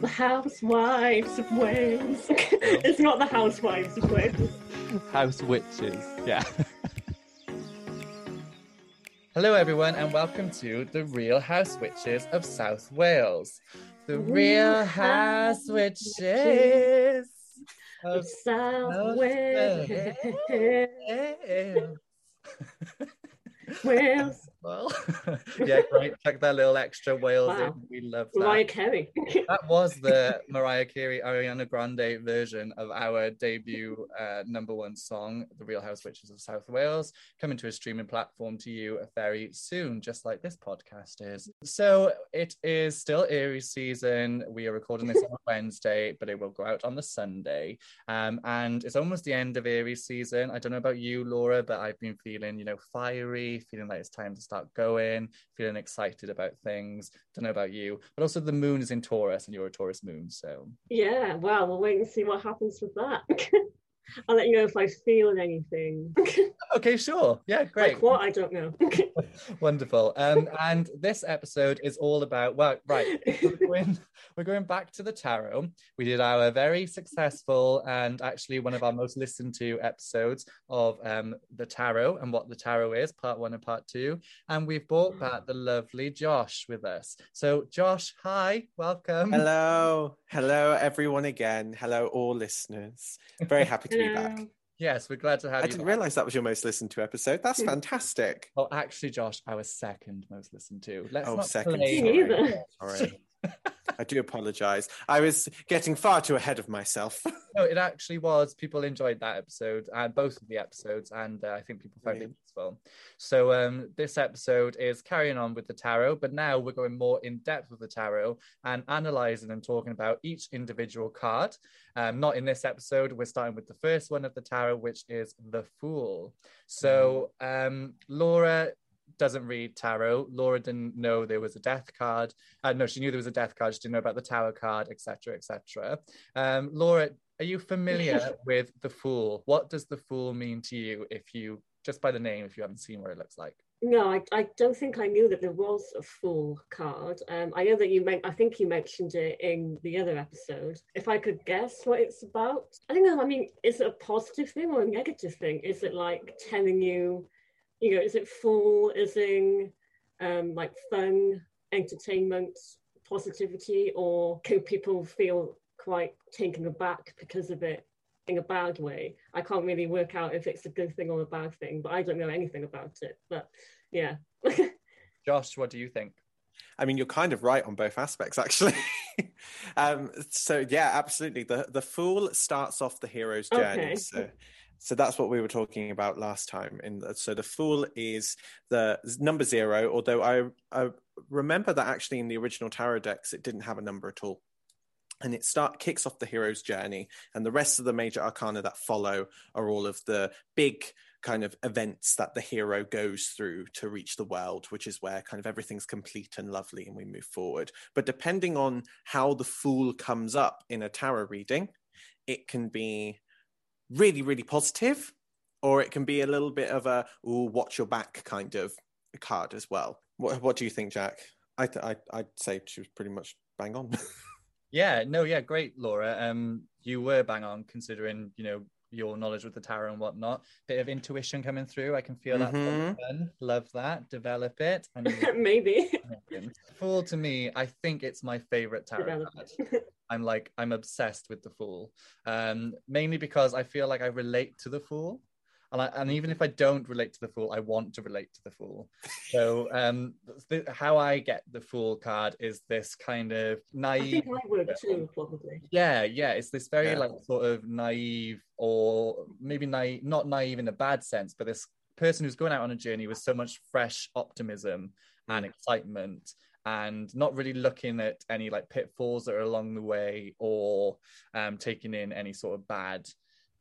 The Housewives of Wales. Oh. it's not the Housewives of Wales. House witches. Yeah. Hello, everyone, and welcome to the Real House Witches of South Wales. The Real House Witches Of of South South Wales. Wales. Well, yeah, great. Check that little extra Wales Wow. in. We love that. Mariah Carey. That was the Mariah Carey Ariana Grande version of our debut uh, number one song, The Real House Witches of South Wales, coming to a streaming platform to you very soon, just like this podcast is. So it is still Aries season. We are recording this on a Wednesday, but it will go out on the Sunday. Um, and it's almost the end of Aries season. I don't know about you, Laura, but I've been feeling, you know, fiery, feeling like it's time to start going, feeling excited about things. Don't know about you, but also the moon is in Taurus and you're a Taurus moon. So yeah, well, we'll wait and see what happens with that. I'll let you know if I feel anything. okay, sure. Yeah, great. like what? I don't know. Wonderful. Um, and this episode is all about well, right. We're going, we're going back to the tarot. We did our very successful and actually one of our most listened to episodes of um, the tarot and what the tarot is, part one and part two. And we've brought back the lovely Josh with us. So, Josh, hi, welcome. Hello, hello everyone again. Hello, all listeners. Very happy to be back. Yes, we're glad to have I you. I didn't back. realize that was your most listened to episode. That's fantastic. Well, actually, Josh, I was second most listened to. Let's Oh, not second. play- Me neither. Sorry. I do apologize. I was getting far too ahead of myself. No, it actually was. People enjoyed that episode and both of the episodes, and uh, I think people found it Brilliant. useful. So, um, this episode is carrying on with the tarot, but now we're going more in depth with the tarot and analyzing and talking about each individual card. Um, not in this episode. We're starting with the first one of the tarot, which is the Fool. So, um, Laura doesn't read tarot. Laura didn't know there was a death card. Uh, no, she knew there was a death card. She didn't know about the tower card, etc., etc. Um, Laura, are you familiar with the Fool? What does the Fool mean to you? If you just by the name, if you haven't seen what it looks like. No, I, I don't think I knew that there was a Fool card. Um, I know that you meant, I think you mentioned it in the other episode. If I could guess what it's about, I don't know. I mean, is it a positive thing or a negative thing? Is it like telling you, you know, is it full? Is in um, like fun, entertainment, positivity, or can people feel quite taken aback because of it in a bad way? I can't really work out if it's a good thing or a bad thing, but I don't know anything about it. But yeah. Josh, what do you think? I mean, you're kind of right on both aspects, actually. um, so yeah, absolutely. The the fool starts off the hero's journey. Okay. So so that's what we were talking about last time. The, so the fool is the number zero. Although I I remember that actually in the original tarot decks it didn't have a number at all. And it start kicks off the hero's journey, and the rest of the major arcana that follow are all of the big kind of events that the hero goes through to reach the world, which is where kind of everything's complete and lovely and we move forward. But depending on how the fool comes up in a tarot reading, it can be really, really positive, or it can be a little bit of a ooh, watch your back kind of card as well. What, what do you think, Jack? I, th- I I'd say she was pretty much bang on. Yeah, no, yeah, great, Laura. Um, you were bang on considering, you know, your knowledge with the tarot and whatnot. Bit of intuition coming through. I can feel that. Mhm. Fun. Love that. Develop it. And Maybe. Fool to me, I think it's my favorite tarot Develop card. it. I'm like, I'm obsessed with the Fool. Um, mainly because I feel like I relate to the Fool. And, I, and even if I don't relate to the fool, I want to relate to the fool. So, um, th- how I get the fool card is this kind of naive. I naive think I would too, probably. yeah, yeah. It's this very Yeah. like sort of naive or maybe naive, not naive in a bad sense, but this person who's going out on a journey with so much fresh optimism and excitement and not really looking at any like pitfalls that are along the way or um, taking in any sort of bad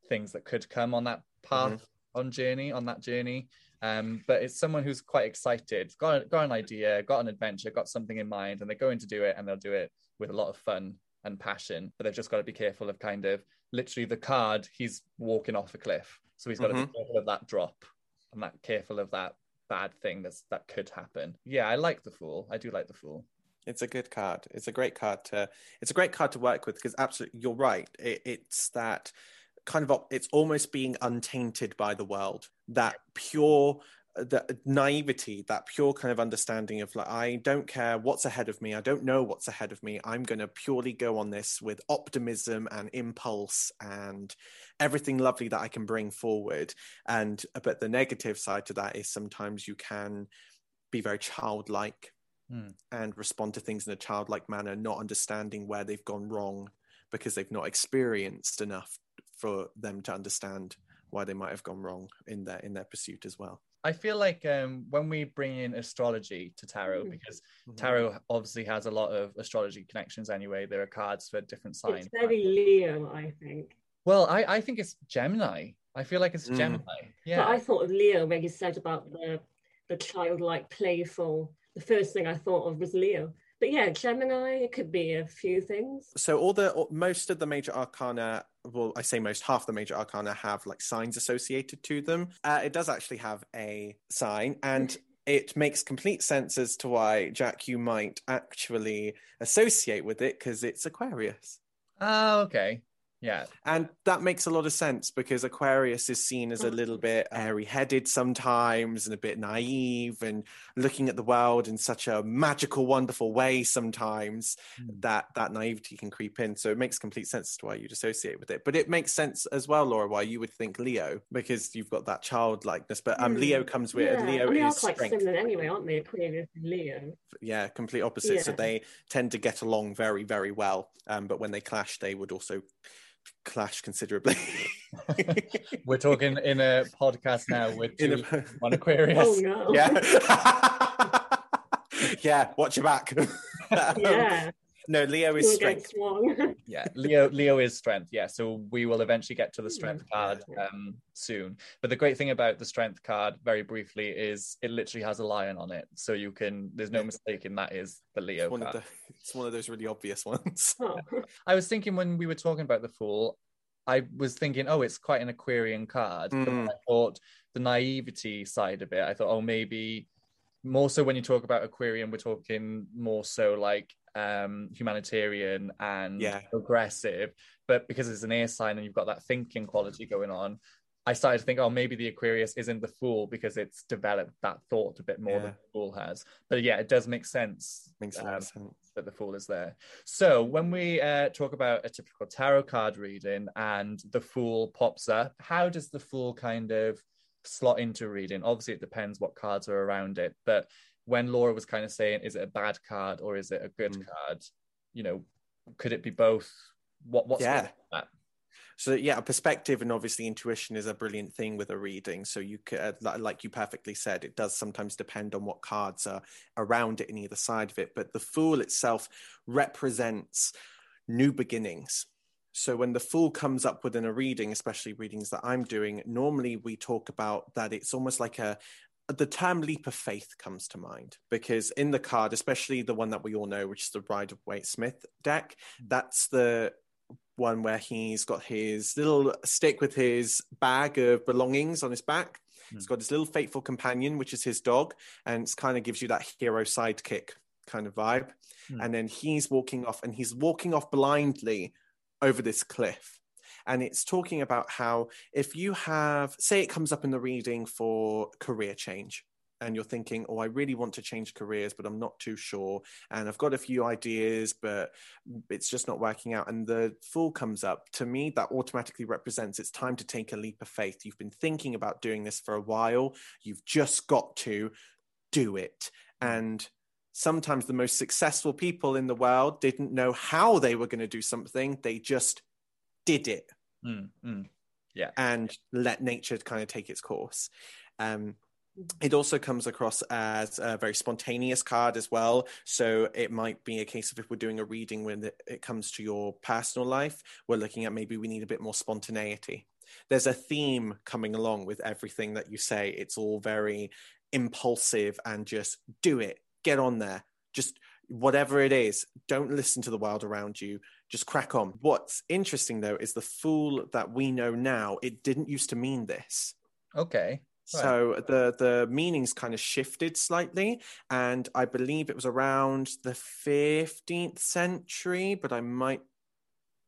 things that could come on that path on journey on that journey. Um, but it's someone who's quite excited got, got an idea got an adventure got something in mind and they're going to do it and they'll do it with a lot of fun and passion but they've just got to be careful of kind of literally the card he's walking off a cliff. So he's got to Mhm. be careful of that drop and that careful of that bad thing that's that could happen yeah i like the fool i do like the fool It's a good card. It's a great card to. It's a great card to work with because absolutely, you're right. It, it's that kind of. It's almost being untainted by the world. That pure, the naivety, that pure kind of understanding of like, I don't care what's ahead of me. I don't know what's ahead of me. I'm going to purely go on this with optimism and impulse and everything lovely that I can bring forward. And but the negative side to that is sometimes you can be very childlike Hmm. and respond to things in a childlike manner, not understanding where they've gone wrong because they've not experienced enough for them to understand why they might have gone wrong in their in their pursuit as well. I feel like um, when we bring in astrology to tarot, Mm. because tarot obviously has a lot of astrology connections anyway. There are cards for different signs. It's very Leo, I think. Well, I, I think it's Gemini. I feel like it's Mm. Gemini. But Yeah. I thought of Leo when you said about the the childlike, playful. The first thing I thought of was Leo. But yeah, Gemini. It could be a few things. So all the all- most of the major arcana, well, I say most, half the major arcana have like signs associated to them. Uh, it does actually have a sign, and it makes complete sense as to why Jack you might actually associate with it because it's Aquarius. Oh, okay. Yeah. And that makes a lot of sense because Aquarius is seen as a little bit airy headed sometimes and a bit naive and looking at the world in such a magical, wonderful way sometimes Hmm. that that naivety can creep in. So it makes complete sense as to why you'd associate with it. But it makes sense as well, Laura, why you would think Leo because you've got that childlikeness. But um, Hmm. Leo comes with yeah. Leo I mean, is quite strength. similar anyway, aren't they? Aquarius and Leo. Yeah, complete opposite. So they tend to get along very, very well. Um, but when they clash, they would also clash considerably. We're talking in a podcast now with In two, a- one Aquarius. Oh no. Yeah. yeah, watch your back. Yeah. No, Leo is strength. yeah leo leo is strength yeah. So we will eventually get to the strength card um soon. But the great thing about the strength card very briefly is it literally has a lion on it. So you can there's no mistaking that is the leo It's one, of the, it's one of those really obvious ones. Oh. i was thinking when we were talking about the fool i was thinking oh it's quite an aquarian card. But Mm. i thought the naivety side of it i thought oh maybe more so when you talk about aquarian we're talking more so like um humanitarian and Yeah. progressive but because it's an air sign and you've got that thinking quality going on i started to think oh maybe the aquarius isn't the fool because it's developed that thought a bit more than the fool has but yeah it does make sense Makes um, sense. that the fool is there. So when we uh, talk about a typical tarot card reading and the fool pops up, how does the fool kind of slot into reading? Obviously, it depends what cards are around it, but when Laura was kind of saying, is it a bad card or is it a good Mm. card? You know, could it be both? What what's Yeah. that? So yeah, a perspective and obviously intuition is a brilliant thing with a reading. So you could, uh, like you perfectly said, it does sometimes depend on what cards are around it in either side of it. But the Fool itself represents new beginnings. So when the Fool comes up within a reading, especially readings that I'm doing, normally we talk about that it's almost like a the term leap of faith comes to mind because in the card, especially the one that we all know, which is the Rider of Waite Smith deck, that's the one where he's got his little stick with his bag of belongings on his back. He's got his little faithful companion, which is his dog, and it kind of gives you that hero sidekick kind of vibe. Hmm. And then he's walking off, and he's walking off blindly over this cliff. And it's talking about how if you have, say, it comes up in the reading for career change, and you're thinking, oh, I really want to change careers, but I'm not too sure. And I've got a few ideas, but it's just not working out. And the fool comes up. To me, that automatically represents it's time to take a leap of faith. You've been thinking about doing this for a while. You've just got to do it. And sometimes the most successful people in the world didn't know how they were going to do something, they just did it Mm, mm. and let nature kind of take its course. Um, it also comes across as a very spontaneous card as well. So it might be a case of if we're doing a reading when it comes to your personal life, we're looking at maybe we need a bit more spontaneity. There's a theme coming along with everything that you say. It's all very impulsive and just do it, get on there, just whatever it is, don't listen to the world around you, just crack on. What's interesting though is the fool that we know now, it didn't used to mean this. Okay. So the the meanings kind of shifted slightly, and I believe it was around the 15th century, but I might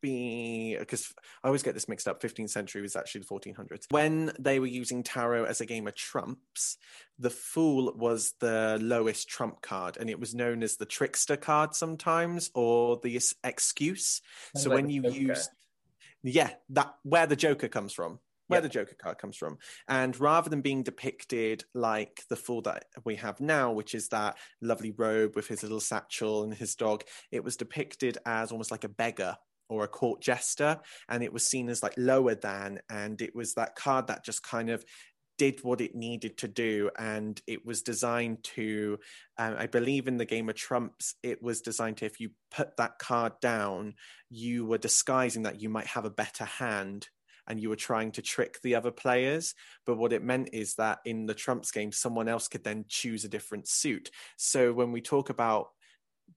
be because I always get this mixed up. 15th century was actually the 1400s. When they were using tarot as a game of trumps, the fool was the lowest trump card, and it was known as the trickster card sometimes, or the excuse. Kind so like when you Joker. use, yeah, that where the Joker comes from. Where Yeah. the Joker card comes from. And rather than being depicted like the fool that we have now, which is that lovely robe with his little satchel and his dog, it was depicted as almost like a beggar or a court jester. And it was seen as like lower than. And it was that card that just kind of did what it needed to do. And it was designed to, um, I believe in the game of trumps, it was designed to, if you put that card down, you were disguising that you might have a better hand and you were trying to trick the other players. But what it meant is that in the trumps game, someone else could then choose a different suit. So when we talk about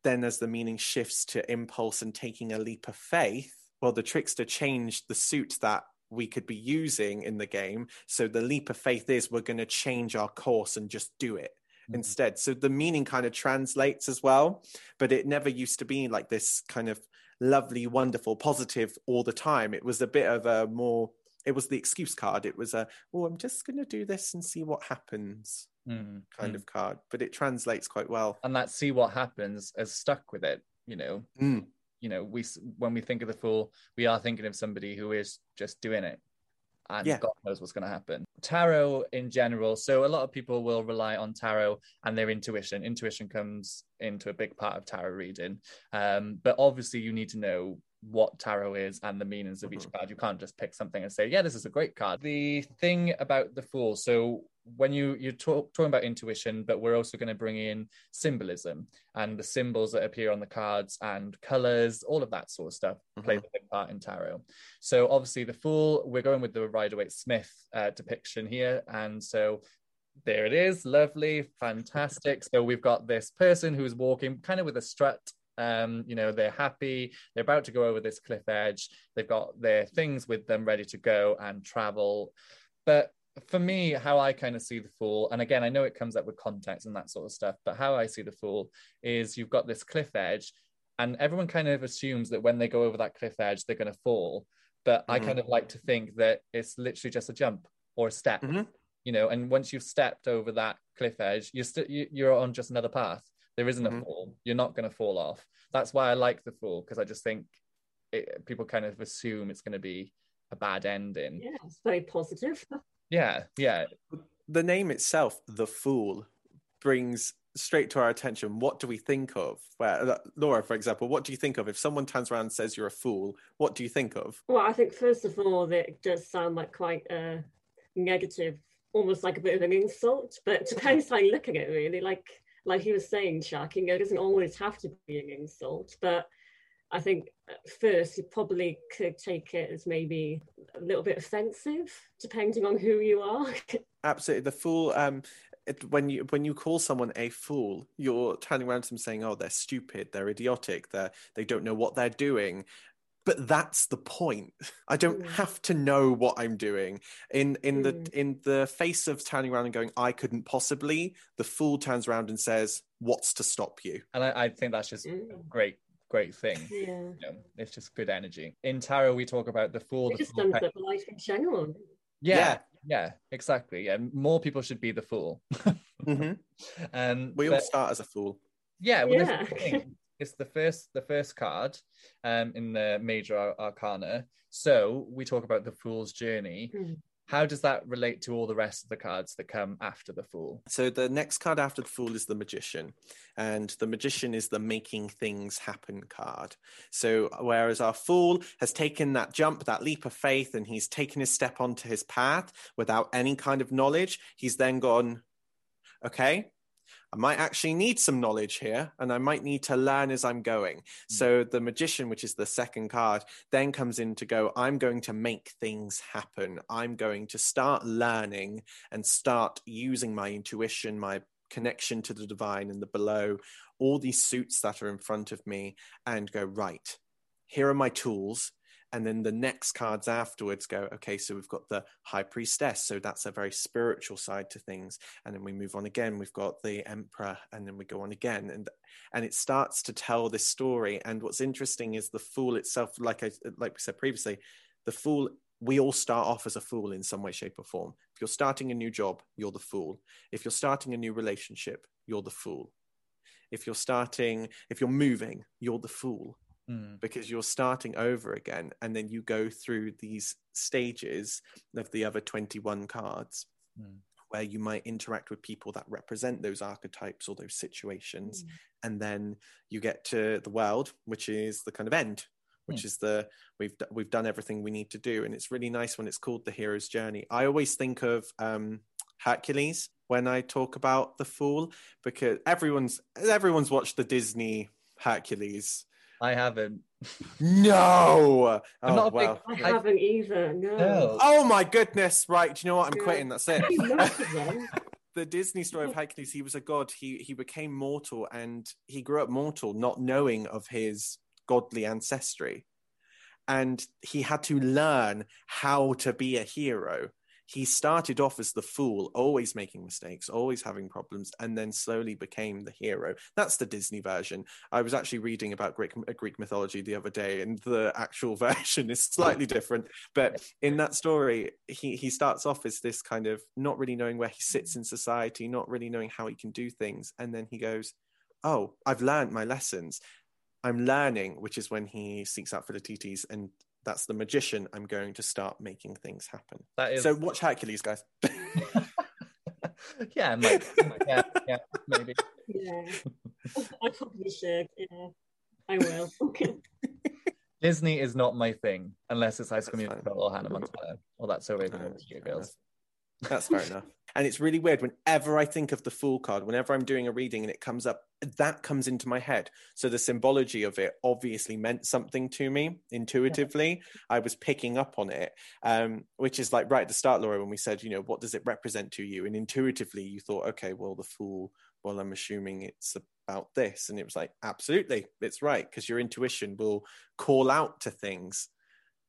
then as the meaning shifts to impulse and taking a leap of faith, well, the trickster changed the suit that we could be using in the game. So the leap of faith is we're going to change our course and just do it Mhm. instead. So the meaning kind of translates as well, but it never used to be like this kind of lovely, wonderful, positive all the time. It was a bit of a more, it was the excuse card. It was a, oh, I'm just going to do this and see what happens Mm, kind mm. of card, but it translates quite well. and that see what happens has stuck with it. You know, Mm. you know, we when we think of the fool, we are thinking of somebody who is just doing it, and Yeah. God knows what's going to happen. Tarot in general, so a lot of people will rely on tarot and their intuition. Intuition comes into a big part of tarot reading, um, but obviously you need to know what tarot is and the meanings of each Mhm. card. You can't just pick something and say, "Yeah, this is a great card." The thing about the fool, so when you you're talk, talking about intuition, but we're also going to bring in symbolism and the symbols that appear on the cards and colors, all of that sort of stuff plays a big part in tarot. So obviously, the Fool, we're going with the Rider Waite Smith uh, depiction here, and so there it is, lovely, fantastic. So we've got this person who's walking kind of with a strut. Um, you know, they're happy, they're about to go over this cliff edge, they've got their things with them ready to go and travel. But for me, how I kind of see the fool, and again, I know it comes up with context and that sort of stuff, but how I see the fool is you've got this cliff edge, and everyone kind of assumes that when they go over that cliff edge, they're going to fall. But I Mhm. kind of like to think that it's literally just a jump or a step, Mhm. you know. And once you've stepped over that cliff edge, you're still you, you're on just another path. There isn't a Mhm. fall. You're not going to fall off. That's why I like the fool because I just think it, people kind of assume it's going to be a bad ending. Yeah, it's very positive. Yeah, yeah, The name itself, The Fool, brings straight to our attention what do we think of? Where, uh, Laura, for example, what do you think of? If someone turns around and says you're a fool, what do you think of? Well, I think first of all, that it does sound like quite a negative, almost like a bit of an insult. But it depends how you look at it, really. Like like he was saying, Jack, you know, it doesn't always have to be an insult. But I think at first you probably could take it as maybe a little bit offensive, depending on who you are. Absolutely, the fool. Um, it, when you when you call someone a fool, you're turning around to them saying, "Oh, they're stupid, they're idiotic, they they don't know what they're doing." But that's the point. I don't Mm. have to know what I'm doing. In in the Mm. in the face of turning around and going, "I couldn't possibly," the fool turns around and says, "What's to stop you?" and I, I think that's just Mm. great, great thing. Yeah. You know, it's just good energy. In tarot, we talk about the fool. It The just fool sums up life in general. yeah, Yeah. yeah, exactly. Yeah, more people should be the fool. hmm um, We all but- start as a fool. yeah, well, this Yeah. is the thing. It's the first, the first card, um, in the major arcana. So we talk about the fool's journey. Mm. How does that relate to all the rest of the cards that come after the fool? So the next card after the fool is the magician, and the magician is the making things happen card. So whereas our fool has taken that jump, that leap of faith, and he's taken his step onto his path without any kind of knowledge, he's then gone, okay. I might actually need some knowledge here, and I might need to learn as I'm going. Hmm. So the magician, which is the second card, then comes in to go, I'm going to make things happen. I'm going to start learning and start using my intuition, my connection to the divine and the below, all these suits that are in front of me, and go, right, here are my tools. And then the next cards afterwards go okay so we've got the high priestess so that's a very spiritual side to things and then we move on again we've got the emperor and then we go on again and and it starts to tell this story and what's interesting is the fool itself like i like we said previously the fool we all start off as a fool in some way shape or form. If you're starting a new job you're the fool. If you're starting a new relationship you're the fool. If you're starting if you're moving you're the fool Mm. because you're starting over again and then you go through these stages of the other 21 cards Mm. where you might interact with people that represent those archetypes or those situations and then you get to the world which is the kind of end which Hmm. is the we've we've done everything we need to do and it's really nice when it's called the hero's journey i always think of um hercules when i talk about the fool because everyone's everyone's watched the disney hercules I haven't. no I'm oh, not a big- well. I I- haven't either. No. No. oh my goodness right do you know what i'm Yeah. quitting that's it You must have done. the Disney story of Hercules, he was a god. He he became mortal, and he grew up mortal, not knowing of his godly ancestry, and he had to learn how to be a hero. He started off as the fool, always making mistakes, always having problems, and then slowly became the hero. That's the Disney version. I was actually reading about Greek, uh, Greek mythology the other day, and the actual version is slightly different. But in that story, he, he starts off as this kind of not really knowing where he sits in society, not really knowing how he can do things. And then he goes, Oh, I've learned my lessons. I'm learning, which is when he seeks out Philoctetes, and that's the magician. I'm going to start making things happen. That is. So watch Hercules, guys. yeah, might, yeah, yeah, maybe. Yeah. I probably should. Yeah. I will. Okay. Disney is not my thing unless it's High School That's. Musical or Hannah Montana or That's So Raven No, or that's Studio fair Girls. That's fair enough. And it's really weird whenever I think of the Fool card, whenever I'm doing a reading and it comes up, that comes into my head. So the symbology of it obviously meant something to me intuitively. I was picking up on it, um, which is like right at the start, Laura, when we said, you know, what does it represent to you? And intuitively you thought, okay, well, the Fool, well, I'm assuming it's about this. And it was like, absolutely, it's right, because your intuition will call out to things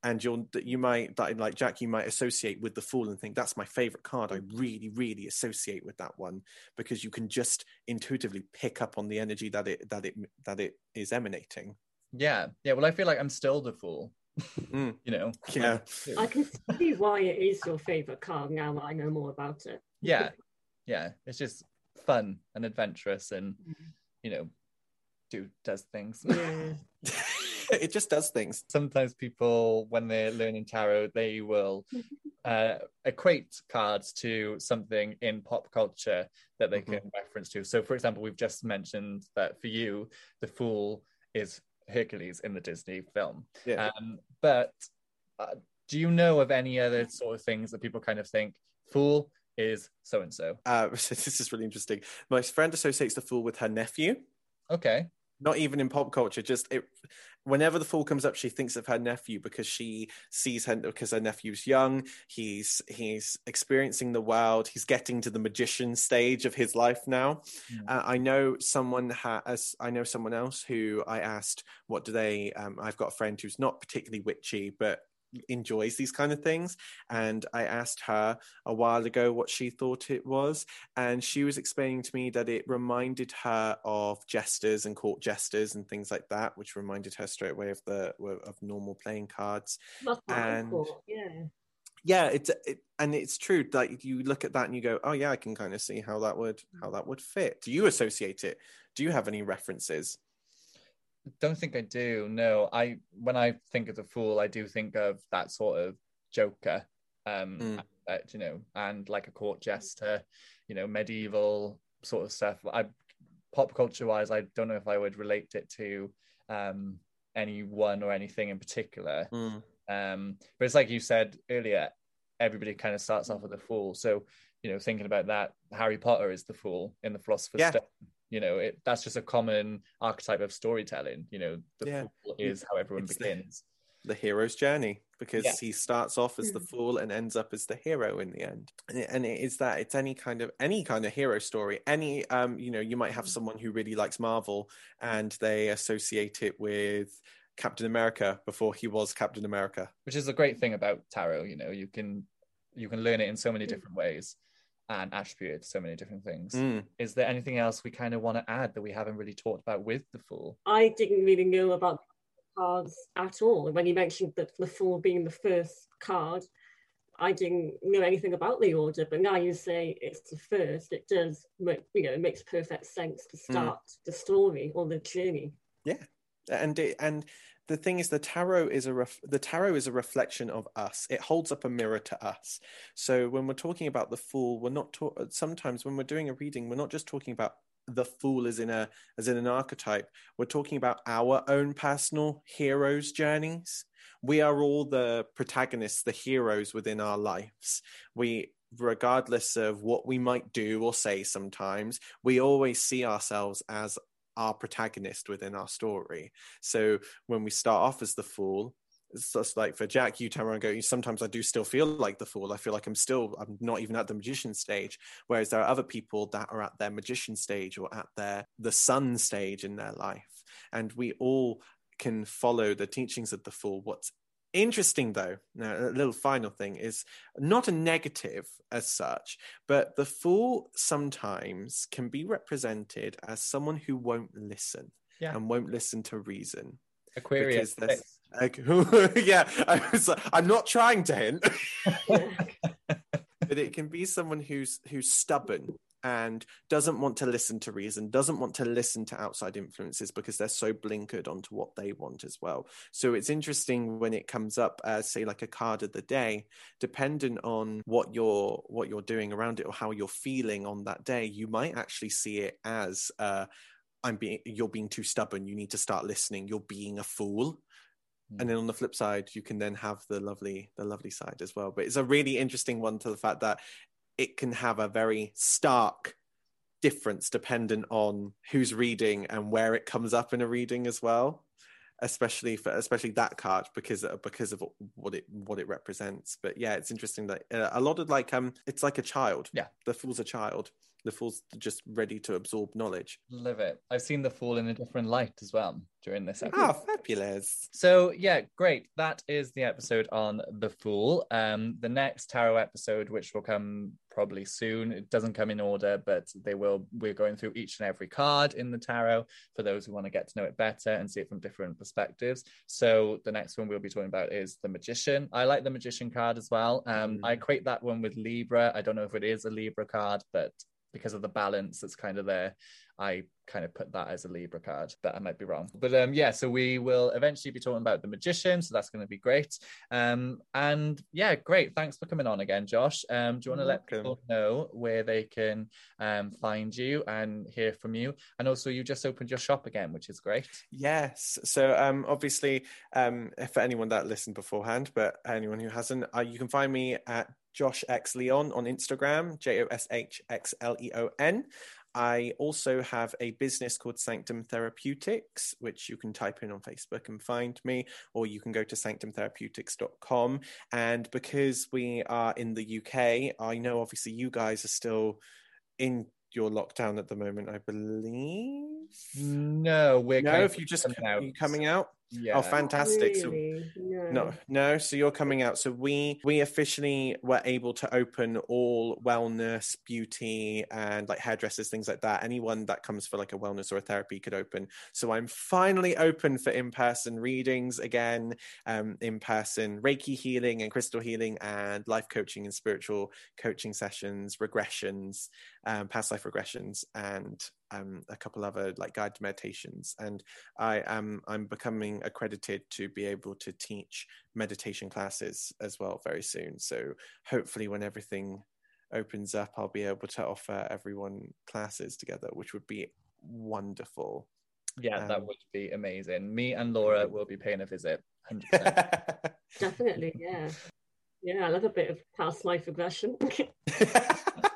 and you'll you might that like Jack, you might associate with the fool and think that's my favorite card. I really, really associate with that one because you can just intuitively pick up on the energy that it that it that it is emanating. Yeah, yeah. Well, I feel like I'm still the fool. Mm. You know. Yeah. I can see why it is your favourite card now that I know more about it. Yeah, yeah. It's just fun and adventurous, and Mm-hmm. you know, do does things. Yeah. it just does things. Sometimes people, when they're learning tarot, they will uh, equate cards to something in pop culture that they can reference to. So, for example, we've just mentioned that for you, the Fool is Hercules in the Disney film. Yeah. Um, but uh, do you know of any other sort of things that people kind of think Fool is so and so? Uh, this is really interesting. My friend associates the fool with her nephew. Okay. Not even in pop culture just it whenever the fool comes up she thinks of her nephew because she sees her because her nephew's young. He's he's experiencing the world. He's getting to the magician stage of his life now. Mm. uh, i know someone has i know someone else who i asked what do they um, i've got a friend who's not particularly witchy but enjoys these kind of things and i asked her a while ago what she thought it was and she was explaining to me that it reminded her of jesters and court jesters and things like that which reminded her straight away of the of normal playing cards That's And- thought. Yeah. yeah it's it, and it's true like you look at that and you go oh yeah i can kind of see how that would how mm. that would fit do you associate it do you have any references Don't think I do. No, I when I think of the Fool, I do think of that sort of Joker, um, Mm. aspect, you know, and like a court jester, you know, medieval sort of stuff. I pop culture wise, I don't know if I would relate it to um anyone or anything in particular. Mm. Um, but it's like you said earlier, everybody kind of starts off with a fool. So, you know, thinking about that, Harry Potter is the fool in the Philosopher's Yeah. Stone. You know, it that's just a common archetype of storytelling. You know, the Yeah. fool is how everyone It's begins. the hero's journey because Yeah. he starts off as the Mm. fool and ends up as the hero in the end and it, and it is that it's any kind of any kind of hero story any um you know you might have someone who really likes marvel and they associate it with Captain America before he was Captain America. which is a great thing about tarot you know you can you can learn it in so many Mm. different ways and attribute it to so many different things Mm. is there anything else we kind of want to add that we haven't really talked about with the fool I didn't really know about cards at all. When you mentioned that the Fool being the first card, I didn't know anything about the order. But now you say it's the first, it does, make, you know, it makes perfect sense to start the story or the journey. Yeah, and it, and the thing is the tarot is a ref, the tarot is a reflection of us. It holds up a mirror to us. So when we're talking about the fool we're not ta- sometimes when we're doing a reading we're not just talking about the fool as in a as in an archetype. We're talking about our own personal heroes journeys. We are all the protagonists the heroes within our lives. We regardless of what we might do or say sometimes we always see ourselves as our protagonist within our story. So when we start off as the fool, it's just like for Jack, you turn around and go, sometimes I do still feel like the fool. I feel like I'm still, I'm not even at the magician stage. Whereas there are other people that are at their magician stage or at their, the sun stage in their life. And we all can follow the teachings of the fool. What's interesting though, now a little final thing is not a negative as such, but the fool sometimes can be represented as someone who won't listen Yeah. and won't listen to reason. aquarius like, yeah, I was, I'm not trying to hint, but it can be someone who's who's stubborn and doesn't want to listen to reason, doesn't want to listen to outside influences because they're so blinkered onto what they want as well. So it's interesting when it comes up as say like a card of the day, dependent on what you're what you're doing around it or how you're feeling on that day, you might actually see it as uh I'm being you're being too stubborn, you need to start listening, you're being a fool and then on the flip side you can then have the lovely the lovely side as well but it's a really interesting one to the fact that it can have a very stark difference dependent on who's reading and where it comes up in a reading as well especially for especially that card because because of what it what it represents. But yeah it's interesting that uh, a lot of like um it's like a child. Yeah. the fool's a child the fool's just ready to absorb knowledge Love it. I've seen the fool in a different light as well during this episode. ah fabulous So yeah, great. That is the episode on the Fool. Um, the next tarot episode, which will come probably soon, it doesn't come in order, but they will. We're going through each and every card in the tarot for those who want to get to know it better and see it from different perspectives. So the next one we'll be talking about is the Magician. I like the Magician card as well. Um, Mm. I equate that one with Libra. I don't know if it is a Libra card, but because of the balance that's kind of there, I kind of put that as a Libra card, but I might be wrong. But um, yeah, so we will eventually be talking about the magician, so that's going to be great. Um, and yeah, great. Thanks for coming on again, Josh. Um, do you want to let people know where they can um, find you and hear from you? And also, you just opened your shop again, which is great. Yes. So um, obviously, um, for anyone that listened beforehand, but anyone who hasn't, uh, you can find me at Josh X Leon on Instagram, J O S H X L E O N. I also have a business called Sanctum Therapeutics, which you can type in on Facebook and find me, or you can go to sanctumtherapeutics.com. And because we are in the UK, I know obviously you guys are still in your lockdown at the moment, I believe. No, we're No, if you just coming out. you coming out? Yeah. Oh, fantastic! So Really? No. no, no. So you're coming out. So we we officially were able to open all wellness, beauty, and like hairdressers, things like that. Anyone that comes for like a wellness or a therapy could open. So I'm finally open for in person readings again, um, in person Reiki healing and crystal healing, and life coaching and spiritual coaching sessions, regressions, um, past life regressions, and um, a couple other like guided meditations. And I am I'm becoming accredited to be able to teach meditation classes as well very soon. So hopefully, when everything opens up, I'll be able to offer everyone classes together, which would be wonderful. yeah, that um, would be amazing. Me and Laura will be paying a visit. 100%. Definitely, yeah. Yeah, I love a bit of past life regression.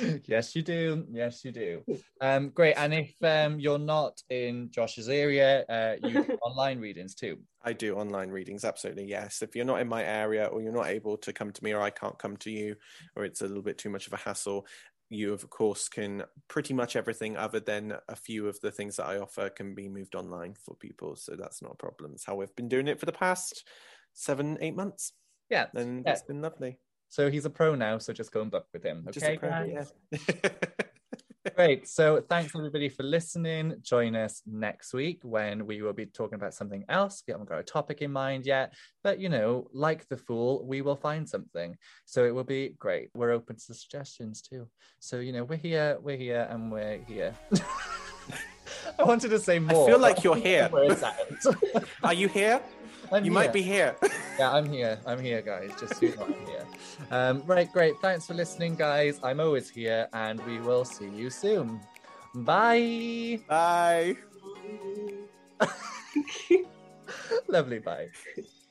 yes, you do. Yes, you do. Um, great. And if um, you're not in Josh's area, uh, you do online readings too. I do online readings, absolutely. Yes. If you're not in my area or you're not able to come to me or I can't come to you or it's a little bit too much of a hassle, you of course can pretty much everything other than a few of the things that I offer can be moved online for people. So that's not a problem. It's how we've been doing it for the past seven, eight months. Yeah. And Yeah. it's been lovely. So he's a pro now, so just go and book with him. Just a Okay. pro- guys? yeah. Great. So thanks everybody for listening. Join us next week when we will be talking about something else. We haven't got a topic in mind yet, but you know, like the fool, we will find something. So it will be great. We're open to suggestions too. So you know, we're here, we're here, and we're here. I wanted to say more. I feel like you're here. think Words. Are you here? I'm You here. might be here. Yeah, I'm here. I'm here, guys. Just so you know I'm here. Um, right, great. Thanks for listening, guys. I'm always here, and we will see you soon. Bye. Bye. Lovely. Bye.